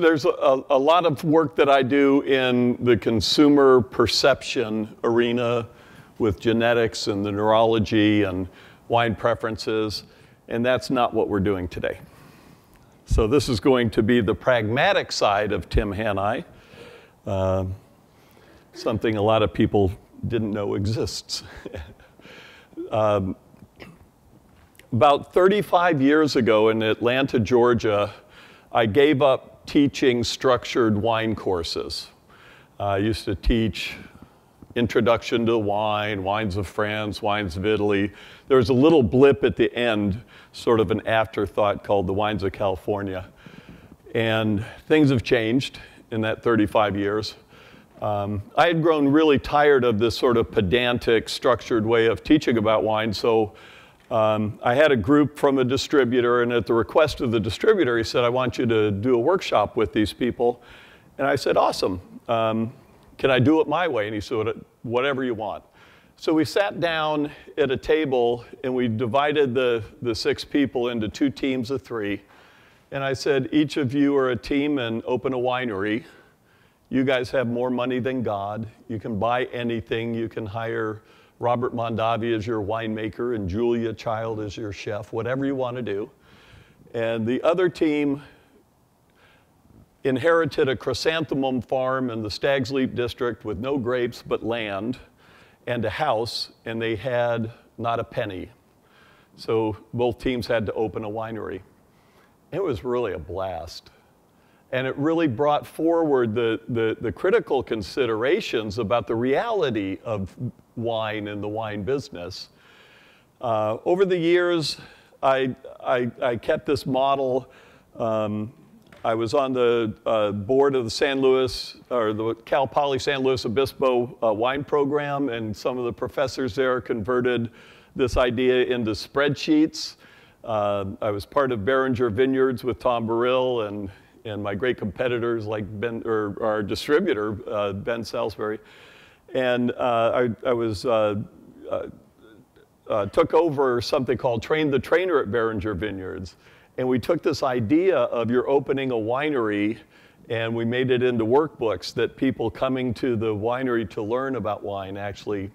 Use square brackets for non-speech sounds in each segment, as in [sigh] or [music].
There's a, a lot of work that I do in the consumer perception arena with genetics and the neurology and wine preferences, and that's not what we're doing today. So this is going to be the pragmatic side of Tim Hanni, uh, something a lot of people didn't know exists. [laughs] um, about 35 years ago in Atlanta, Georgia, I gave up teaching structured wine courses. Uh, I used to teach introduction to wine, wines of France, wines of Italy. There was a little blip at the end, sort of an afterthought called the wines of California. And things have changed in that 35 years. Um, I had grown really tired of this sort of pedantic, structured way of teaching about wine, so um, I had a group from a distributor, and at the request of the distributor, he said, I want you to do a workshop with these people. And I said, Awesome. Um, can I do it my way? And he said, Whatever you want. So we sat down at a table and we divided the, the six people into two teams of three. And I said, Each of you are a team and open a winery. You guys have more money than God. You can buy anything. You can hire Robert Mondavi is your winemaker and Julia Child is your chef, whatever you want to do. And the other team inherited a chrysanthemum farm in the Stag's Leap district with no grapes but land and a house, and they had not a penny. So both teams had to open a winery. It was really a blast. And it really brought forward the, the, the critical considerations about the reality of wine and the wine business. Uh, over the years, I, I, I, kept this model. Um, I was on the uh, board of the San Luis, or the Cal Poly San Luis Obispo uh, wine program, and some of the professors there converted this idea into spreadsheets. Uh, I was part of Beringer Vineyards with Tom Burrill and, and my great competitors like Ben, or our distributor, uh, Ben Salisbury. And uh, I, I, was, uh, uh, uh, took over something called Train the Trainer at Beringer Vineyards. And we took this idea of you're opening a winery and we made it into workbooks that people coming to the winery to learn about wine actually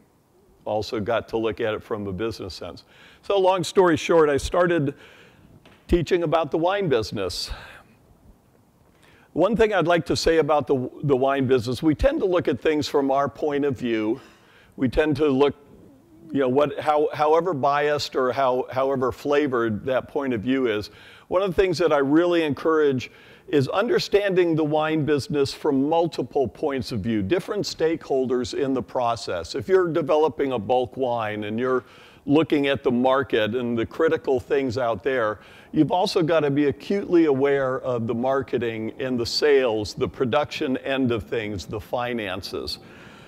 also got to look at it from a business sense. So long story short, I started teaching about the wine business one thing I'd like to say about the, the wine business, we tend to look at things from our point of view. We tend to look, you know, what, how, however biased or how, however flavored that point of view is. One of the things that I really encourage is understanding the wine business from multiple points of view, different stakeholders in the process. If you're developing a bulk wine and you're looking at the market and the critical things out there, you've also got to be acutely aware of the marketing and the sales, the production end of things, the finances.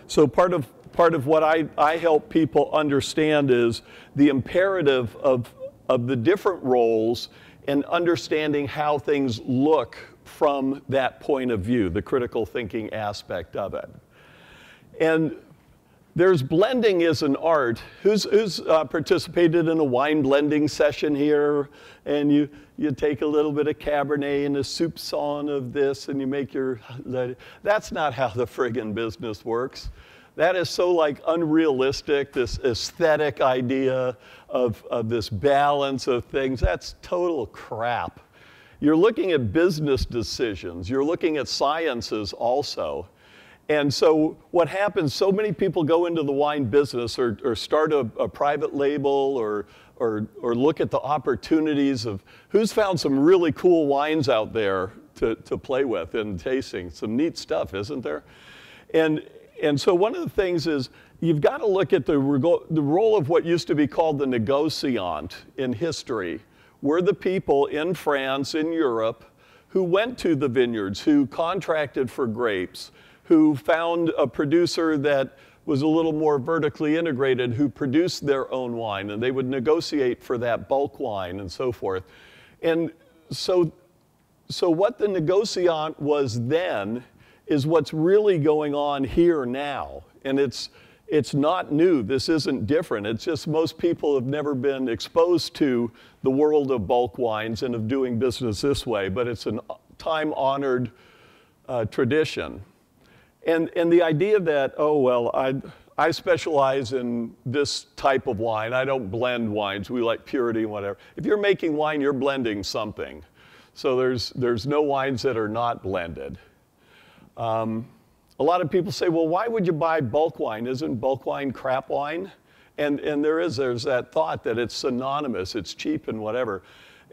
So part of part of what I, I help people understand is the imperative of, of the different roles and understanding how things look from that point of view, the critical thinking aspect of it. And there's blending is an art. Who's, who's uh, participated in a wine blending session here? And you, you take a little bit of Cabernet and a soupçon of this and you make your, that's not how the friggin' business works. That is so like unrealistic, this aesthetic idea of, of this balance of things. That's total crap. You're looking at business decisions. You're looking at sciences also. And so what happens, so many people go into the wine business or, or start a, a, private label or, or, or look at the opportunities of who's found some really cool wines out there to, to play with and tasting. Some neat stuff, isn't there? And, and so one of the things is you've got to look at the, the role of what used to be called the negociant in history. We're the people in France, in Europe, who went to the vineyards, who contracted for grapes, who found a producer that was a little more vertically integrated who produced their own wine and they would negotiate for that bulk wine and so forth. And so, so what the negociant was then is what's really going on here now. And it's, it's not new. This isn't different. It's just most people have never been exposed to the world of bulk wines and of doing business this way, but it's a time honored uh, tradition. And, and the idea that, oh, well, I, I specialize in this type of wine. I don't blend wines. We like purity and whatever. If you're making wine, you're blending something. So there's, there's no wines that are not blended. Um, a lot of people say, well, why would you buy bulk wine? Isn't bulk wine crap wine? And, and there is, there's that thought that it's synonymous, it's cheap and whatever.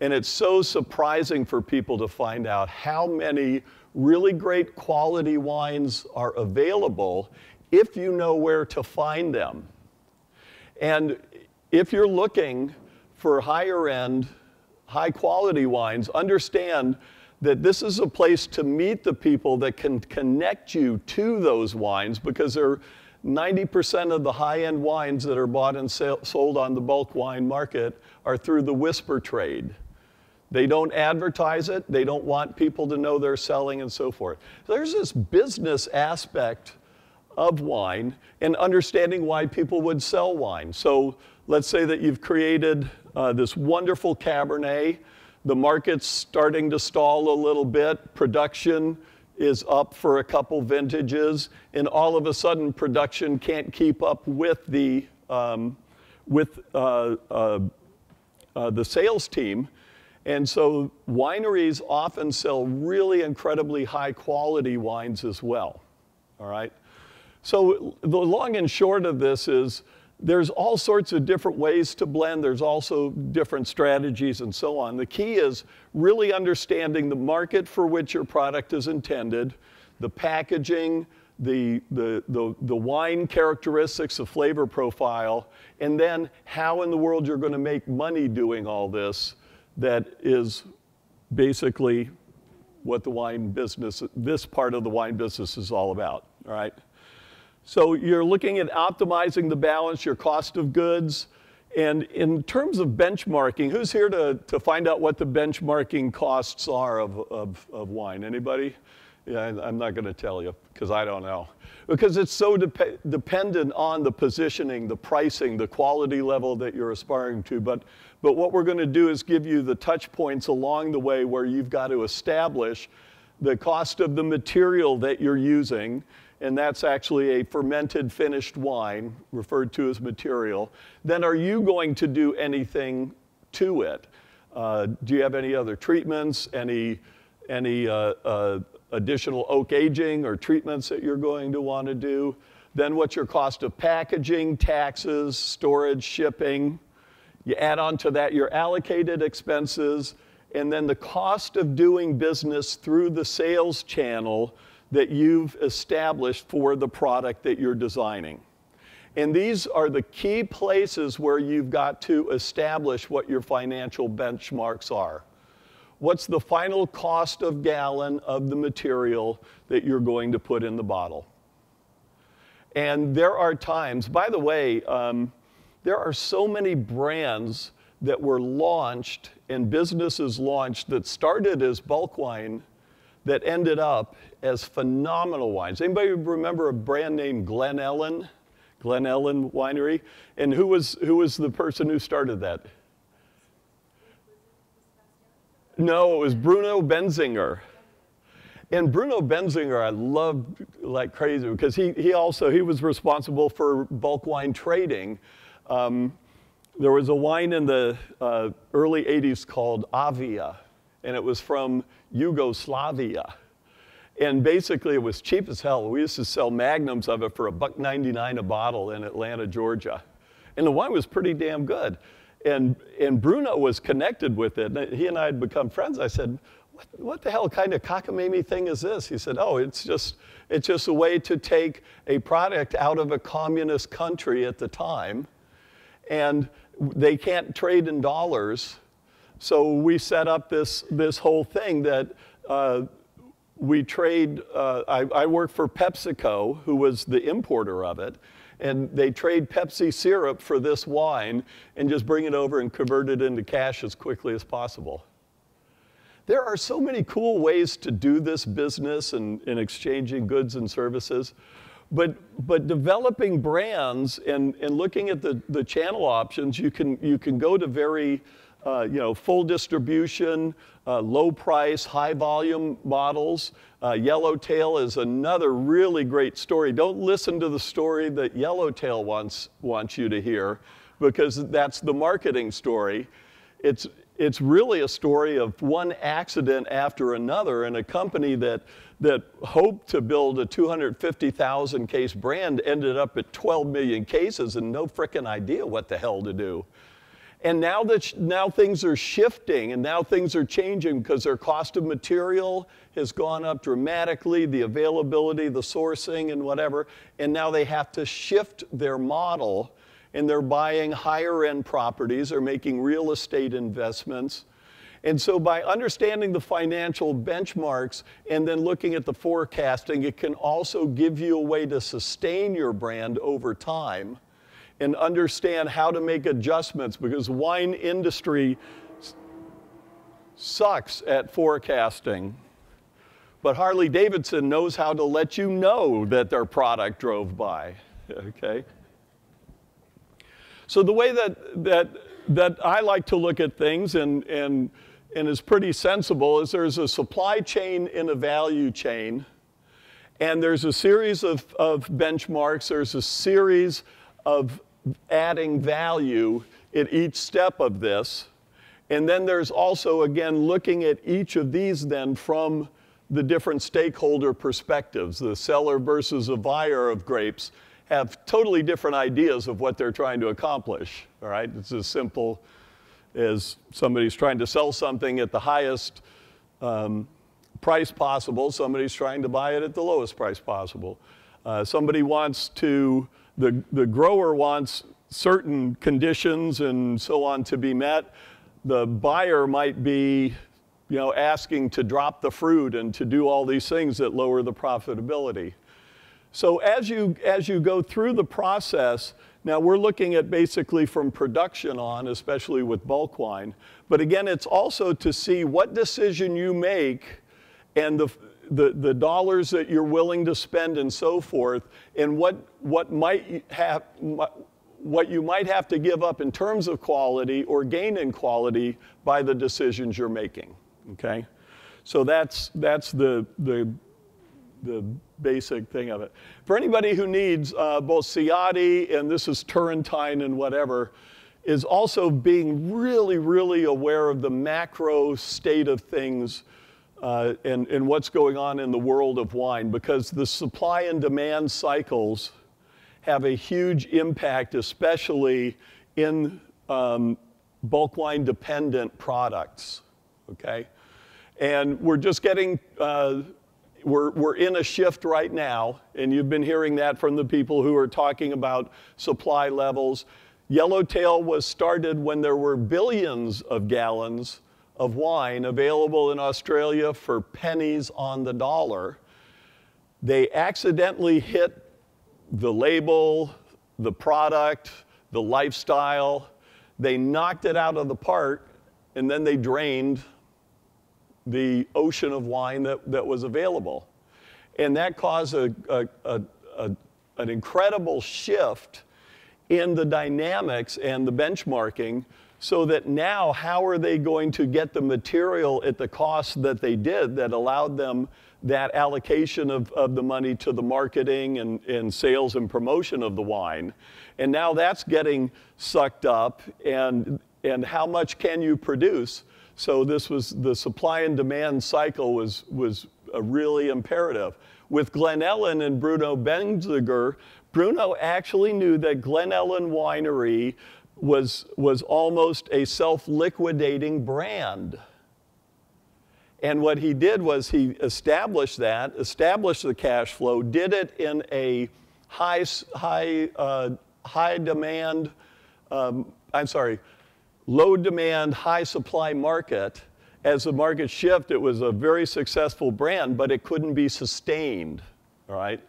And it's so surprising for people to find out how many really great quality wines are available if you know where to find them. And if you're looking for higher end, high quality wines, understand that this is a place to meet the people that can connect you to those wines because they're 90% of the high end wines that are bought and sold on the bulk wine market are through the whisper trade. They don't advertise it, they don't want people to know they're selling and so forth. There's this business aspect of wine and understanding why people would sell wine. So let's say that you've created uh, this wonderful Cabernet, the market's starting to stall a little bit, production is up for a couple vintages, and all of a sudden production can't keep up with the, um, with, uh, uh, uh the sales team. And so wineries often sell really incredibly high quality wines as well. All right? So the long and short of this is there's all sorts of different ways to blend. There's also different strategies and so on. The key is really understanding the market for which your product is intended, the packaging, the, the, the, the wine characteristics, the flavor profile, and then how in the world you're going to make money doing all this that is basically what the wine business, this part of the wine business is all about, all right? So you're looking at optimizing the balance, your cost of goods, and in terms of benchmarking, who's here to, to find out what the benchmarking costs are of, of, of wine? Anybody? Yeah, I'm not going to tell you because I don't know. Because it's so de- dependent on the positioning, the pricing, the quality level that you're aspiring to. But, but what we're going to do is give you the touch points along the way where you've got to establish the cost of the material that you're using, and that's actually a fermented finished wine, referred to as material. Then are you going to do anything to it? Uh, do you have any other treatments, any, any uh, uh, additional oak aging or treatments that you're going to want to do. Then what's your cost of packaging, taxes, storage, shipping. You add on to that your allocated expenses, and then the cost of doing business through the sales channel that you've established for the product that you're designing. And these are the key places where you've got to establish what your financial benchmarks are what's the final cost of gallon of the material that you're going to put in the bottle? And there are times, by the way, um, there are so many brands that were launched and businesses launched that started as bulk wine that ended up as phenomenal wines. Anybody remember a brand named Glen Ellen? Glen Ellen Winery? And who was, who was the person who started that? No, it was Bruno Benziger. And Bruno Benziger, I loved like crazy because he, he also, he was responsible for bulk wine trading. Um, there was a wine in the uh, early 80s called Avia, and it was from Yugoslavia. And basically, it was cheap as hell. We used to sell magnums of it for a buck 99 a bottle in Atlanta, Georgia. And the wine was pretty damn good and, and Bruno was connected with it. And He and I had become friends. I said, what, what the hell kind of cockamamie thing is this? He said, oh, it's just, it's just a way to take a product out of a communist country at the time, and they can't trade in dollars. So we set up this, this whole thing that uh, we trade. Uh, I, I work for PepsiCo, who was the importer of it, and they trade Pepsi syrup for this wine and just bring it over and convert it into cash as quickly as possible. There are so many cool ways to do this business and in exchanging goods and services. But, but developing brands and, and looking at the, the channel options, you can, you can go to very uh, you know, full distribution, uh, low price, high volume models. Uh, Yellowtail is another really great story. Don't listen to the story that Yellowtail wants, wants you to hear because that's the marketing story. It's, it's really a story of one accident after another and a company that, that hoped to build a 250,000 case brand ended up at 12 million cases and no frickin' idea what the hell to do. And now that now things are shifting and now things are changing because their cost of material has gone up dramatically, the availability, the sourcing and whatever, and now they have to shift their model and they're buying higher end properties or making real estate investments. And so by understanding the financial benchmarks and then looking at the forecasting, it can also give you a way to sustain your brand over time and understand how to make adjustments because wine industry sucks at forecasting. But Harley Davidson knows how to let you know that their product drove by. [laughs] Okay? So the way that, that, that I like to look at things and, and, and is pretty sensible is there's a supply chain and a value chain. And there's a series of, of benchmarks, there's a series of adding value at each step of this. And then there's also, again, looking at each of these then from the different stakeholder perspectives, the seller versus a buyer of grapes have totally different ideas of what they're trying to accomplish. All right, it's as simple as somebody's trying to sell something at the highest um, price possible, somebody's trying to buy it at the lowest price possible. Uh, somebody wants to, the, the grower wants certain conditions and so on to be met. The buyer might be you know, asking to drop the fruit and to do all these things that lower the profitability. So as you, as you go through the process, now we're looking at basically from production on, especially with bulk wine. But again, it's also to see what decision you make and the, the, the dollars that you're willing to spend and so forth, and what, what might have, what you might have to give up in terms of quality or gain in quality by the decisions you're making, okay? So that's, that's the, the the basic thing of it. For anybody who needs uh, both Ciatti and this is Turrentine and whatever, is also being really, really aware of the macro state of things uh, and, and what's going on in the world of wine because the supply and demand cycles have a huge impact, especially in um, bulk wine dependent products. Okay? And we're just getting uh, we're, we're in a shift right now, and you've been hearing that from the people who are talking about supply levels. Yellowtail was started when there were billions of gallons of wine available in Australia for pennies on the dollar. They accidentally hit the label, the product, the lifestyle. They knocked it out of the park, and then they drained the ocean of wine that, that was available. And that caused a, a, a, a, an incredible shift in the dynamics and the benchmarking so that now how are they going to get the material at the cost that they did that allowed them that allocation of, of the money to the marketing and, and sales and promotion of the wine and now that's getting sucked up and and how much can you produce so this was the supply and demand cycle was, was really imperative. With Glen Ellen and Bruno Benziger, Bruno actually knew that Glen Ellen Winery was, was almost a self-liquidating brand. And what he did was he established that, established the cash flow, did it in a high, high, uh, high demand, um, I'm sorry, low demand, high supply market. As the market shifted, it was a very successful brand, but it couldn't be sustained, all right?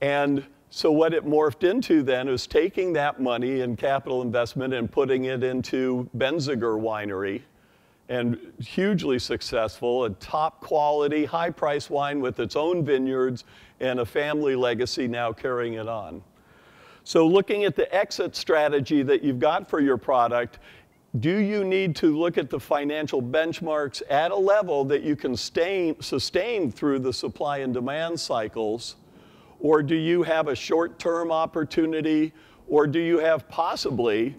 And so what it morphed into then is taking that money and capital investment and putting it into Benziger Winery, and hugely successful, a top quality, high price wine with its own vineyards and a family legacy now carrying it on. So looking at the exit strategy that you've got for your product, do you need to look at the financial benchmarks at a level that you can sustain through the supply and demand cycles? Or do you have a short term opportunity? Or do you have possibly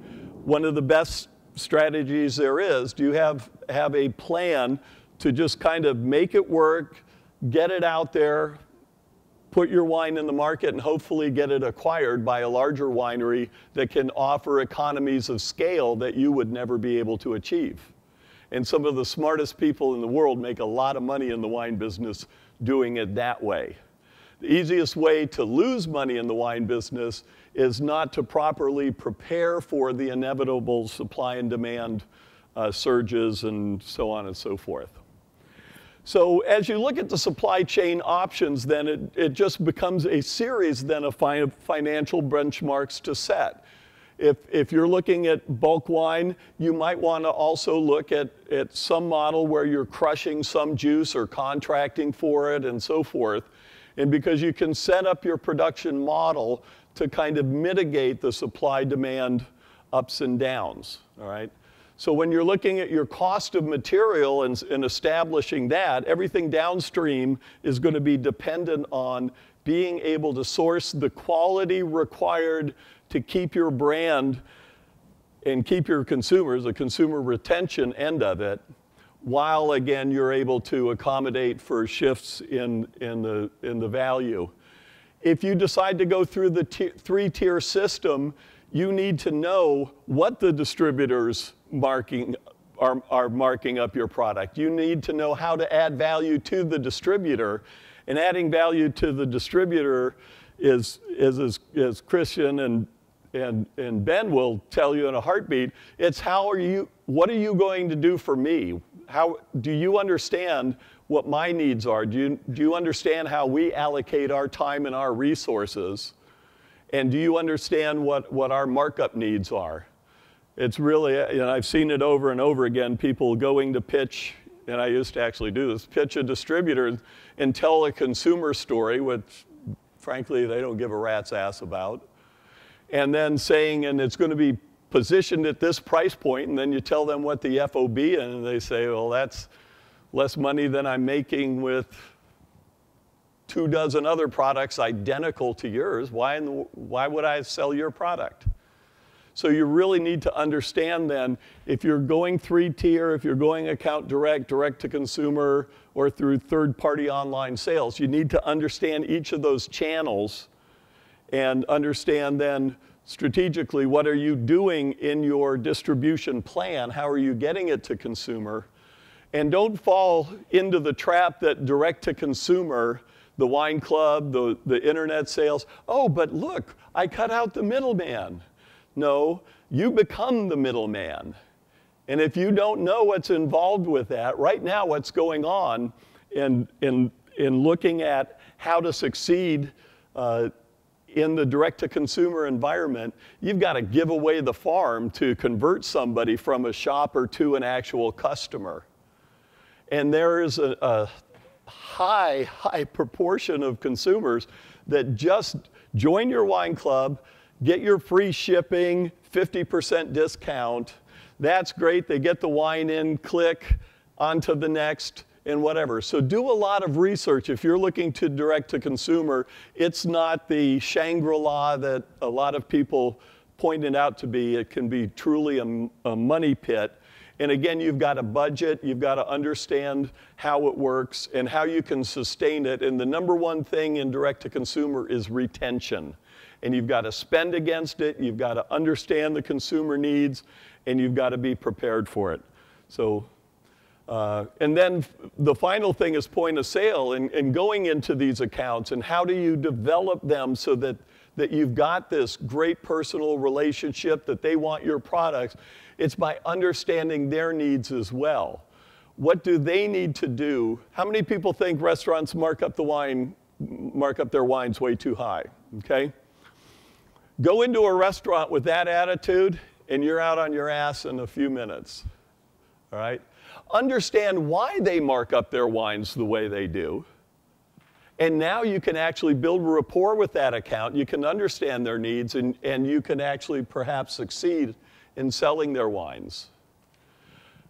one of the best strategies there is? Do you have, have a plan to just kind of make it work, get it out there, put your wine in the market and hopefully get it acquired by a larger winery that can offer economies of scale that you would never be able to achieve. And some of the smartest people in the world make a lot of money in the wine business doing it that way. The easiest way to lose money in the wine business is not to properly prepare for the inevitable supply and demand uh, surges and so on and so forth. So as you look at the supply chain options, then it, it just becomes a series then of fi financial benchmarks to set. If, if you're looking at bulk wine, you might want to also look at, at some model where you're crushing some juice or contracting for it and so forth. And because you can set up your production model to kind of mitigate the supply demand ups and downs, all right? So when you're looking at your cost of material and, and establishing that, everything downstream is going to be dependent on being able to source the quality required to keep your brand and keep your consumers, the consumer retention end of it, while again you're able to accommodate for shifts in, in, the, in the value. If you decide to go through the three tier system, you need to know what the distributors marking are, are marking up your product. You need to know how to add value to the distributor. And adding value to the distributor is, is as, as Christian and, and, and Ben will tell you in a heartbeat, it's how are you, what are you going to do for me? How, do you understand what my needs are? Do you, do you understand how we allocate our time and our resources? And do you understand what, what our markup needs are? It's really, know, I've seen it over and over again, people going to pitch, and I used to actually do this, pitch a distributor and tell a consumer story, which frankly they don't give a rat's ass about, and then saying, and it's going to be positioned at this price point, and then you tell them what the FOB is, and they say, well, that's less money than I'm making with two dozen other products identical to yours. Why, the, why would I sell your product? So you really need to understand then if you're going three tier, if you're going account direct, direct to consumer, or through third party online sales, you need to understand each of those channels and understand then strategically what are you doing in your distribution plan? How are you getting it to consumer? And don't fall into the trap that direct to consumer, the wine club, the, the internet sales, oh, but look, I cut out the middleman. No, you become the middleman. And if you don't know what's involved with that, right now, what's going on in, in, in looking at how to succeed uh, in the direct to consumer environment, you've got to give away the farm to convert somebody from a shopper to an actual customer. And there is a, a high, high proportion of consumers that just join your wine club, get your free shipping, 50% discount. That's great. They get the wine in, click onto the next, and whatever. So do a lot of research. If you're looking to direct to consumer, it's not the Shangri La that a lot of people pointed out to be. It can be truly a, a money pit. And again, you've got a budget, you've got to understand how it works and how you can sustain it. And the number one thing in direct to consumer is retention and you've got to spend against it, you've got to understand the consumer needs, and you've got to be prepared for it. So, uh, and then the final thing is point of sale and, and going into these accounts and how do you develop them so that, that you've got this great personal relationship that they want your products. It's by understanding their needs as well. What do they need to do? How many people think restaurants mark up the wine, mark up their wines way too high? Okay? Go into a restaurant with that attitude, and you're out on your ass in a few minutes. All right? Understand why they mark up their wines the way they do. And now you can actually build rapport with that account. You can understand their needs, and, and you can actually perhaps succeed in selling their wines.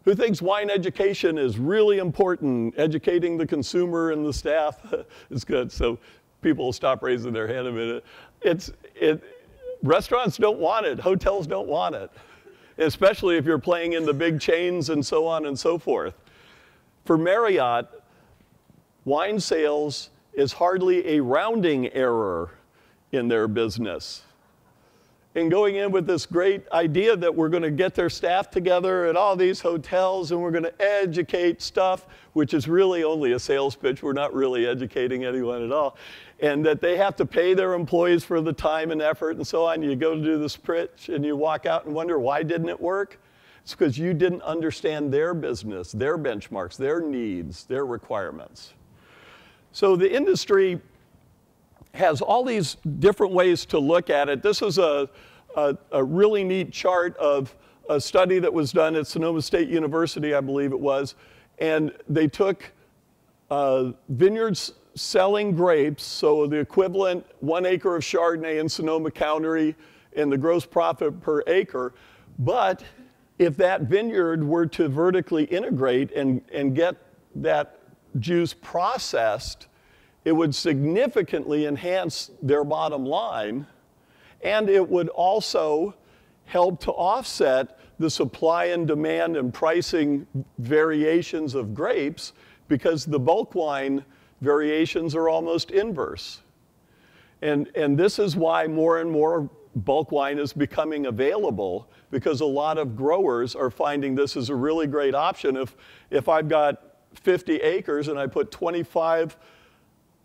Who thinks wine education is really important? Educating the consumer and the staff [laughs] is good. So people will stop raising their hand a minute. It's, it, restaurants don't want it, hotels don't want it, especially if you're playing in the big chains and so on and so forth. For Marriott, wine sales is hardly a rounding error in their business and going in with this great idea that we're going to get their staff together at all these hotels and we're going to educate stuff, which is really only a sales pitch. We're not really educating anyone at all. And that they have to pay their employees for the time and effort and so on. You go to do this pitch and you walk out and wonder, why didn't it work? It's because you didn't understand their business, their benchmarks, their needs, their requirements. So the industry has all these different ways to look at it. This is a, a, a, really neat chart of a study that was done at Sonoma State University, I believe it was, and they took uh, vineyards selling grapes, so the equivalent one acre of Chardonnay in Sonoma County and the gross profit per acre. But if that vineyard were to vertically integrate and, and get that juice processed, it would significantly enhance their bottom line, and it would also help to offset the supply and demand and pricing variations of grapes because the bulk wine variations are almost inverse. And, and this is why more and more bulk wine is becoming available because a lot of growers are finding this is a really great option. If, if I've got 50 acres and I put 25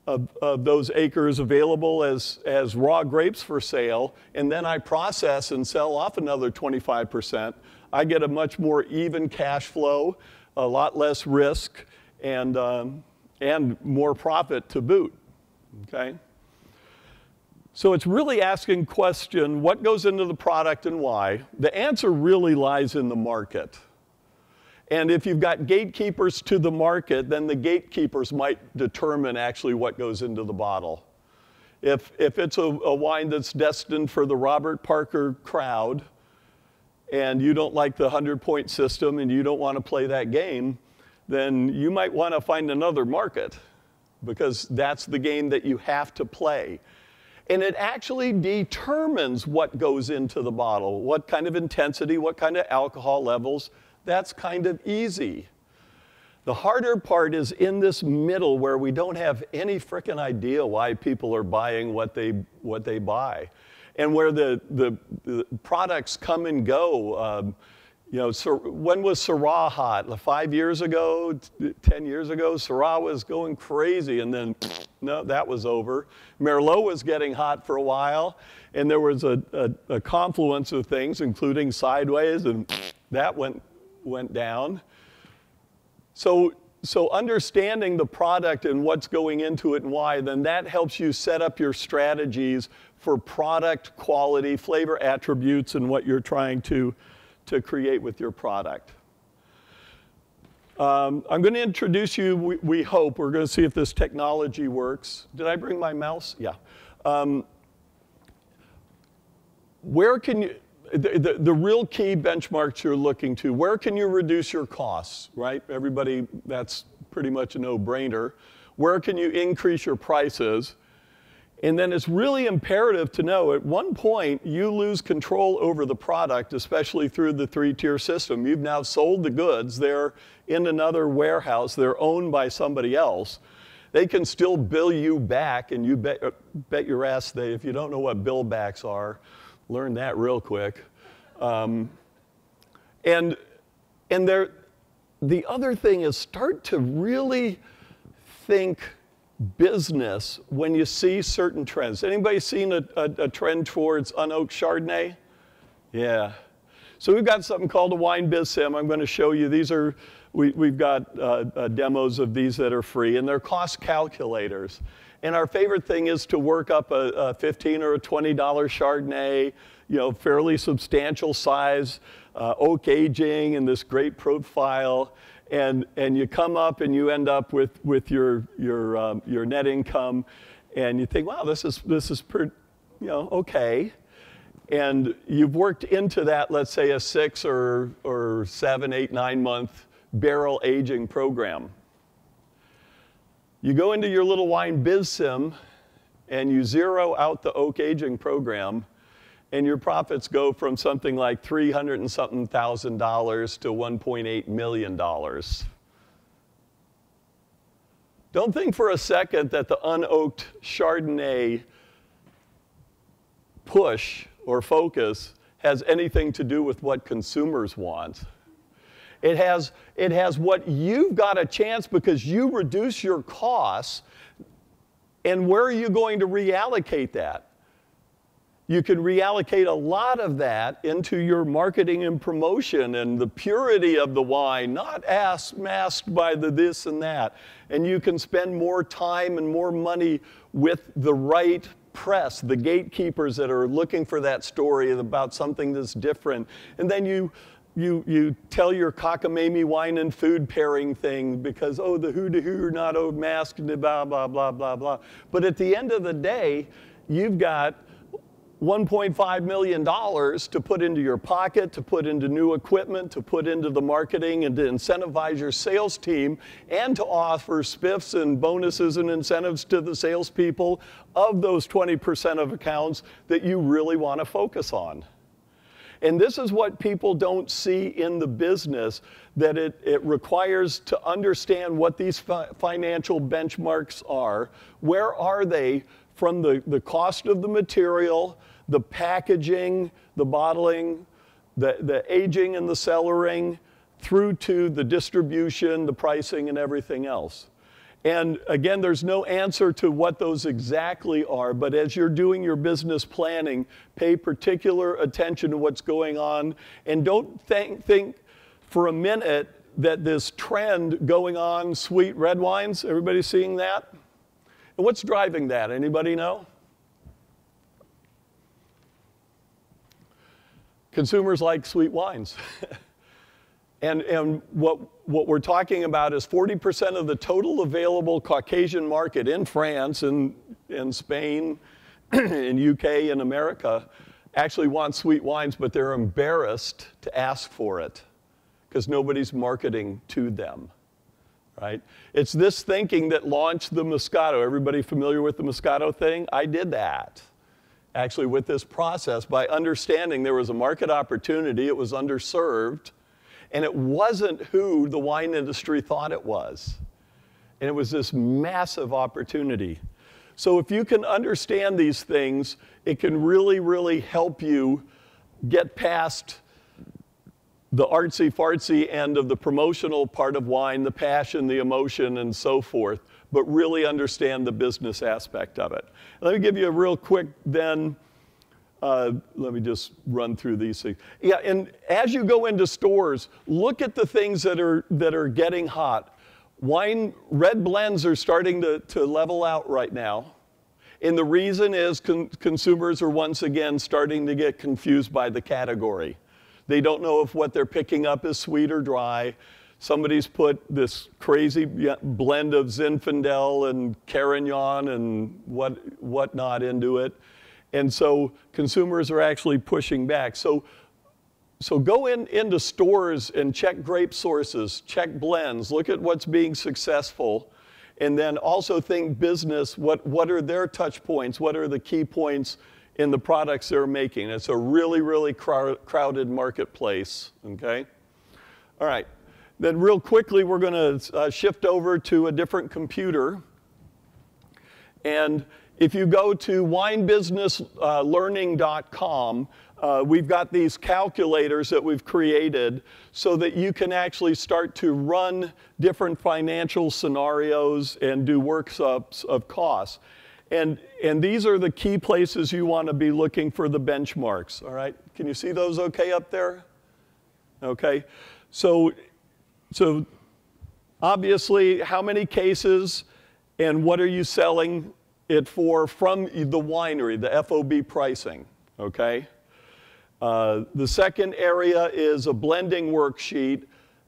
of, of, those acres available as, as raw grapes for sale, and then I process and sell off another 25%, I get a much more even cash flow, a lot less risk, and, um, and more profit to boot. Okay? So it's really asking question, what goes into the product and why? The answer really lies in the market. And if you've got gatekeepers to the market, then the gatekeepers might determine actually what goes into the bottle. If, if it's a, a wine that's destined for the Robert Parker crowd, and you don't like the 100 point system and you don't want to play that game, then you might want to find another market because that's the game that you have to play. And it actually determines what goes into the bottle, what kind of intensity, what kind of alcohol levels, that's kind of easy. The harder part is in this middle where we don't have any frickin' idea why people are buying what they, what they buy. And where the, the, the products come and go. Um, you know, when was Syrah hot? Five years ago, 10 years ago, Syrah was going crazy, and then no, that was over. Merlot was getting hot for a while, and there was a, a, a confluence of things, including sideways, and that went went down. So, so understanding the product and what's going into it and why, then that helps you set up your strategies for product quality, flavor attributes, and what you're trying to, to create with your product. Um, I'm going to introduce you, we, we, hope, we're going to see if this technology works. Did I bring my mouse? Yeah. Um, where can you, the, the, the, real key benchmarks you're looking to, where can you reduce your costs, right? Everybody, that's pretty much a no-brainer. Where can you increase your prices? And then it's really imperative to know at one point you lose control over the product, especially through the three-tier system. You've now sold the goods, they're in another warehouse, they're owned by somebody else. They can still bill you back, and you bet, bet your ass they, if you don't know what bill backs are, Learn that real quick. Um, and and there, the other thing is start to really think business when you see certain trends. Anybody seen a, a, a trend towards unoaked Chardonnay? Yeah. So we've got something called a wine biz sim. I'm going to show you. These are we, have got uh, uh, demos of these that are free, and they're cost calculators. And our favorite thing is to work up a, a 15 or a $20 Chardonnay, you know, fairly substantial size, uh, oak aging and this great profile. And, and you come up and you end up with, with your, your, um, your net income and you think, wow, this is, this is pretty, you know, okay. and you've worked into that, let's say, a six or, or seven, eight, nine month barrel aging program. You go into your little wine biz sim and you zero out the oak aging program, and your profits go from something like 300 and something thousand dollars to 1.8 million dollars. Don't think for a second that the unoaked Chardonnay push or focus has anything to do with what consumers want. It has, it has what you've got a chance because you reduce your costs. And where are you going to reallocate that? You can reallocate a lot of that into your marketing and promotion and the purity of the wine, not asked, masked by the this and that. And you can spend more time and more money with the right press, the gatekeepers that are looking for that story about something that's different. And then you, you, you tell your cockamamie wine and food pairing thing because, oh, the who, not oh, masked, blah, blah, blah, blah, blah. But at the end of the day, you've got $1.5 million to put into your pocket, to put into new equipment, to put into the marketing, and to incentivize your sales team, and to offer spiffs and bonuses and incentives to the salespeople of those 20% of accounts that you really want to focus on. And this is what people don't see in the business that it, it requires to understand what these fi- financial benchmarks are. Where are they from the, the cost of the material, the packaging, the bottling, the, the aging and the cellaring, through to the distribution, the pricing, and everything else. And again, there's no answer to what those exactly are, but as you're doing your business planning, pay particular attention to what's going on and don't think, think for a minute that this trend going on, sweet red wines, everybody seeing that? And what's driving that? Anybody know? Consumers like sweet wines. [laughs] and, and what, what we're talking about is 40% of the total available Caucasian market in France and in Spain, [clears throat] in UK, and America actually want sweet wines, but they're embarrassed to ask for it because nobody's marketing to them right? It's this thinking that launched the Moscato. Everybody familiar with the Moscato thing? I did that actually with this process by understanding there was a market opportunity, it was underserved, and it wasn't who the wine industry thought it was. And it was this massive opportunity. So if you can understand these things, it can really, really help you get past the artsy fartsy end of the promotional part of wine, the passion, the emotion, and so forth, but really understand the business aspect of it. Let me give you a real quick then. Uh, let me just run through these things. Yeah, and as you go into stores, look at the things that are that are getting hot. Wine red blends are starting to, to level out right now. And the reason is con- consumers are once again starting to get confused by the category. They don't know if what they're picking up is sweet or dry. Somebody's put this crazy blend of Zinfandel and Carignan and what whatnot into it. And so consumers are actually pushing back. So, so go in, into stores and check grape sources, check blends, look at what's being successful, and then also think business, what, what are their touch points? What are the key points in the products they're making. It's a really, really crowded marketplace, okay? All right, then real quickly, we're gonna uh, shift over to a different computer. And if you go to winebusinesslearning.com, uh, we've got these calculators that we've created so that you can actually start to run different financial scenarios and do workshops of costs. And, and these are the key places you want to be looking for the benchmarks, all right? Can you see those okay up there? Okay. So, so obviously, how many cases and what are you selling it for from the winery, the FOB pricing, okay? Uh, the second area is a blending worksheet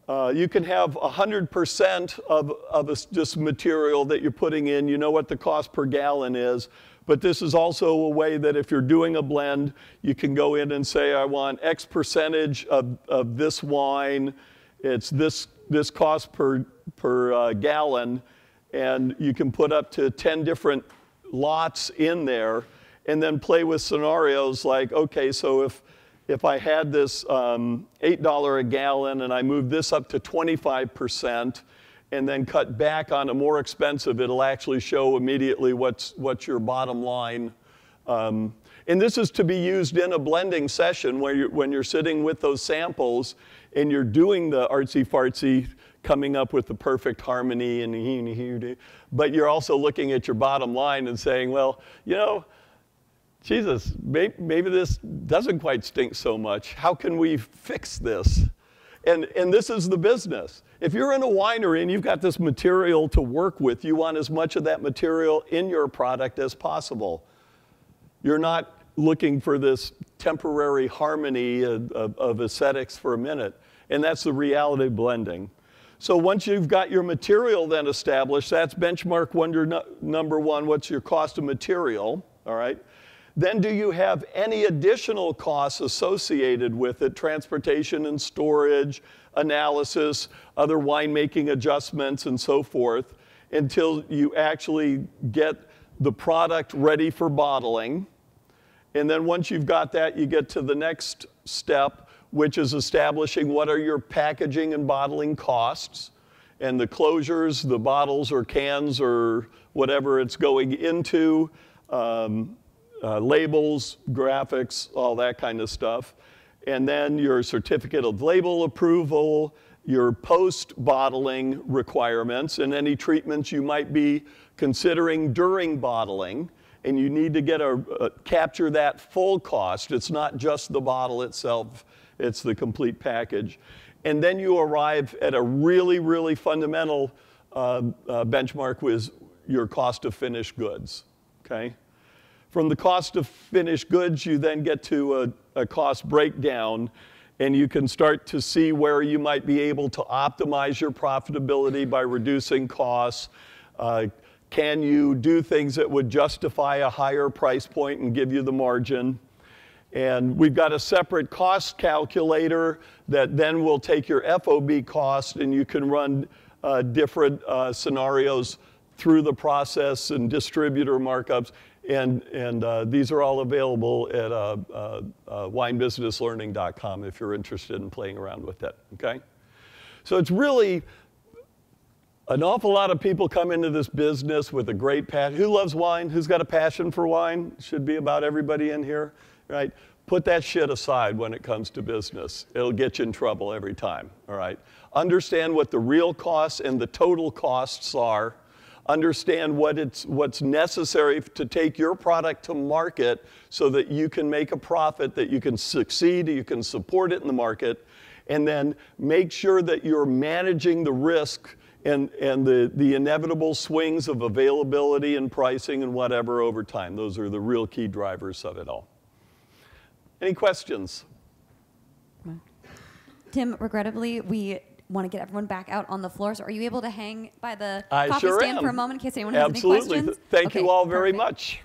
Uh, you can have 100% of, of a, this material that you're putting in. You know what the cost per gallon is. But this is also a way that if you're doing a blend, you can go in and say, I want X percentage of, of this wine. It's this, this cost per, per uh, gallon. And you can put up to 10 different lots in there and then play with scenarios like, okay, so if if I had this um, $8 a gallon and I moved this up to 25% and then cut back on a more expensive, it'll actually show immediately what's, what's your bottom line. Um, and this is to be used in a blending session where you're, when you're sitting with those samples and you're doing the artsy fartsy, coming up with the perfect harmony and but you're also looking at your bottom line and saying, well, you know, Jesus, maybe this doesn't quite stink so much. How can we fix this? And, and this is the business. If you're in a winery and you've got this material to work with, you want as much of that material in your product as possible. You're not looking for this temporary harmony of, of, of aesthetics for a minute. And that's the reality blending. So once you've got your material then established, that's benchmark wonder no, number one. What's your cost of material? All right. Then do you have any additional costs associated with it, transportation and storage, analysis, other winemaking adjustments, and so forth, until you actually get the product ready for bottling. And then once you've got that, you get to the next step, which is establishing what are your packaging and bottling costs and the closures, the bottles or cans or whatever it's going into. Um, uh, labels, graphics, all that kind of stuff. And then your certificate of label approval, your post bottling requirements, and any treatments you might be considering during bottling. And you need to get a, a, capture that full cost. It's not just the bottle itself, it's the complete package. And then you arrive at a really, really fundamental uh, uh, benchmark with your cost of finished goods. Okay? From the cost of finished goods, you then get to a, a cost breakdown and you can start to see where you might be able to optimize your profitability by reducing costs. Uh, can you do things that would justify a higher price point and give you the margin? And we've got a separate cost calculator that then will take your FOB cost and you can run uh, different uh, scenarios through the process and distributor markups. And, and uh, these are all available at uh, uh, uh, winebusinesslearning.com if you're interested in playing around with that, okay? So it's really an awful lot of people come into this business with a great passion. Who loves wine? Who's got a passion for wine? Should be about everybody in here, right? Put that shit aside when it comes to business. It'll get you in trouble every time, all right? Understand what the real costs and the total costs are understand what it's, what's necessary to take your product to market so that you can make a profit, that you can succeed, you can support it in the market, and then make sure that you're managing the risk and, and the, the inevitable swings of availability and pricing and whatever over time. Those are the real key drivers of it all. Any questions? Tim, regrettably, we want to get everyone back out on the floor. So are you able to hang by the I coffee sure stand am. for a moment in case anyone Absolutely. has any questions? Absolutely. Thank okay, you all very perfect. much.